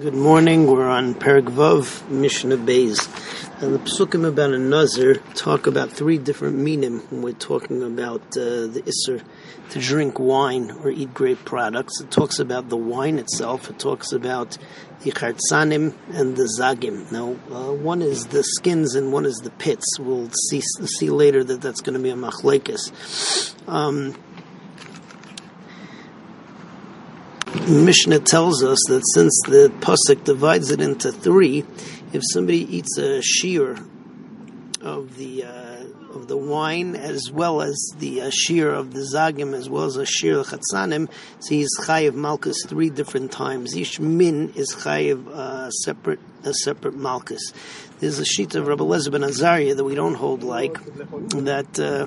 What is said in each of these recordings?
Good morning. We're on Perek Vav, Mishnah Beis. And the psukim about a nazir talk about three different minim we're talking about uh, the isser to drink wine or eat grape products. It talks about the wine itself. It talks about the chartzanim and the zagim. Now, uh, one is the skins and one is the pits. We'll see see later that that's going to be a machlekes. Um, Mishnah tells us that since the pasuk divides it into three, if somebody eats a shiur of the uh, of the wine as well as the uh, shiur of the zagim as well as a shiur of chatzanim, so he's chayiv malchus three different times. Each min is chayiv uh, separate a separate malchus. There's a sheet of Rabbi Elazar ben Azariah that we don't hold like that. Uh,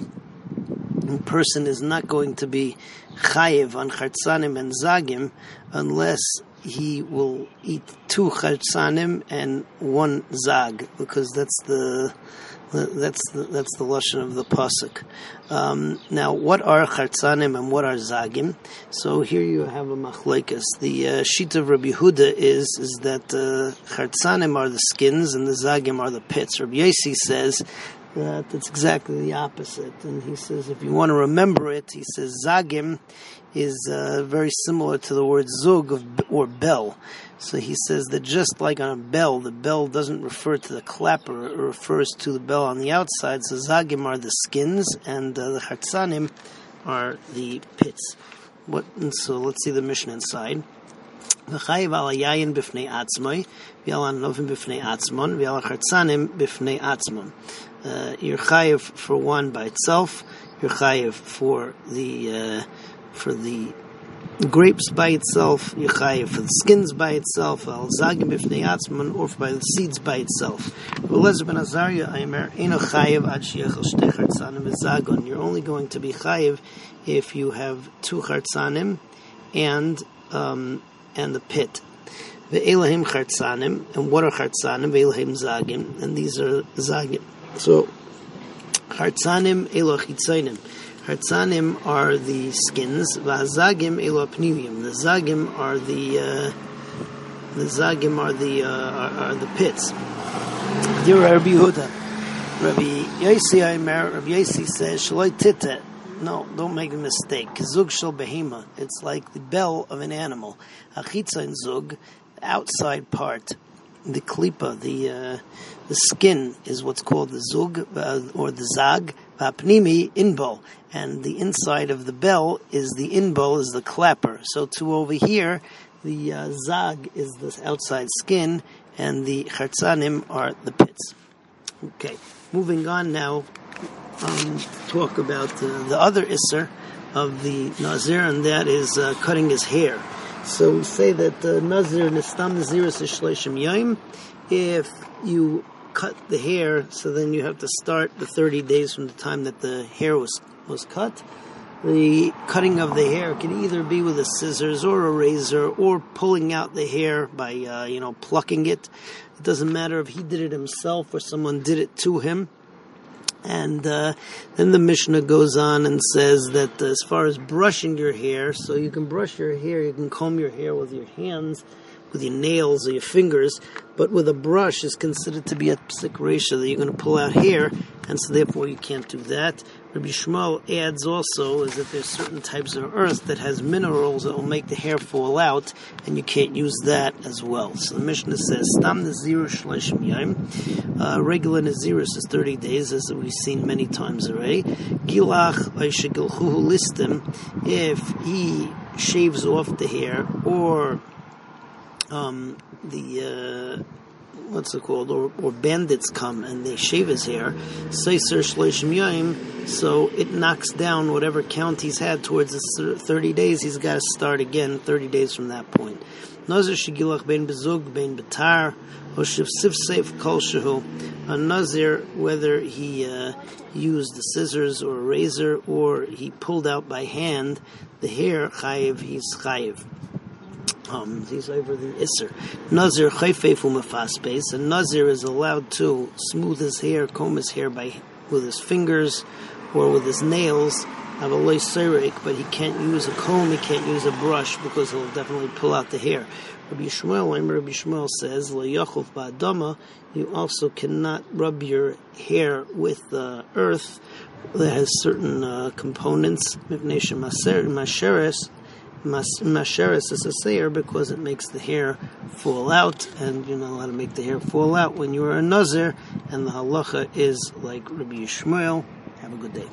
person is not going to be chayiv on chartzanim and zagim unless he will eat two chartzanim and one zag because that's the that's the, that's the lashon of the pasuk. Um, now, what are chartzanim and what are zagim? So here you have a machlekes. The uh, sheet of Rabbi Huda is is that uh, are the skins and the zagim are the pits. Rabbi Yossi says that it's exactly the opposite. And he says, if you want to remember it, he says zagim is uh, very similar to the word zug of, or bell. So he says that just like on a bell, the bell doesn't refer to the clapper; it refers to the bell on the outside. So zagim are the skins, and uh, the chatzanim are the pits. What? so let's see the Mishnah inside. וחייב על היין בפני עצמוי, ועל הנובים בפני עצמון, ועל החרצנים בפני עצמון. Uh, you're chayiv for one by itself. You're chayiv for the uh, for the grapes by itself. You're chayiv for the skins by itself. Al zagim b'fnei atzman, or by the seeds by itself. Elazar ben Azariah, Aimer, eno chayiv ad sheyachal shtei chartzanim You're only going to be chayiv if you have two chartzanim and um, and the pit. Ve'elahim chartzanim, and what are chartzanim? Ve'elahim zagim, and these are zagim. So, chartzanim elochitzonim. Hartzanim are the skins, v'azagim elopnimium. The zagim are the uh, the zagim are the uh, are, are, the pits. Dear Rabbi Yehuda, Rabbi Aimer, Rabbi Yossi says, "Shaloi titet." No, don't make a mistake. Zug shel behema. It's like the bell of an animal. Achitzon zug, the outside part. The klipa, the uh, the skin, is what's called the zug uh, or the zag. Vapnimi inbo, and the inside of the bell is the inbo is the clapper. So to over here, the uh, zag is the outside skin, and the chartzanim are the pits. Okay, moving on now um, talk about uh, the other isser of the nazir, and that is uh, cutting his hair. So we say that the nazir nistam nazir shleishim yom. If you cut the hair, so then you have to start the 30 days from the time that the hair was was cut. The cutting of the hair can either be with a scissors or a razor or pulling out the hair by uh, you know plucking it. It doesn't matter if he did it himself or someone did it to him. And uh, then the Mishnah goes on and says that as far as brushing your hair, so you can brush your hair, you can comb your hair with your hands, with your nails or your fingers, but with a brush is considered to be a psik reisha that you're going to pull out hair, and so therefore you can't do that. Rabbi Shmuel adds also is that there's certain types of earth that has minerals that will make the hair fall out, and you can't use that as well. So the Mishnah says, "Stam nazir shleshim yom." Uh, regular nazirus is 30 days, as we've seen many times already. Gilach oishigilchuhu listim. If he shaves off the hair or um, the uh, what's it called, or, or bandits come and they shave his hair, Seiser Shloshim Yoim, so it knocks down whatever count he's had towards the 30 days. He's got to start again 30 days from that point. Nazir Shigilach Ben Bezug Ben Betar, Oshiv Sif Kol Shehu. A Nazir, whether he uh, used the scissors or a razor or he pulled out by hand the hair, Chayiv, he's Chayiv um, he's over the Isser. Nazir chayfefu mefasbes, and Nazir is allowed to smooth his hair, comb his hair by with his fingers or with his nails. Have a but he can't use a comb, he can't use a brush because he'll definitely pull out the hair. Rabbi Shmuel, Rabbi Shmuel says, Yachuf ba'adama, you also cannot rub your hair with the earth that has certain uh, components, masheres, masheres is a sayer because it makes the hair fall out, and you're not allowed to make the hair fall out when you are a nazir, and the halacha is like Rabbi Shmuel. Have a good day.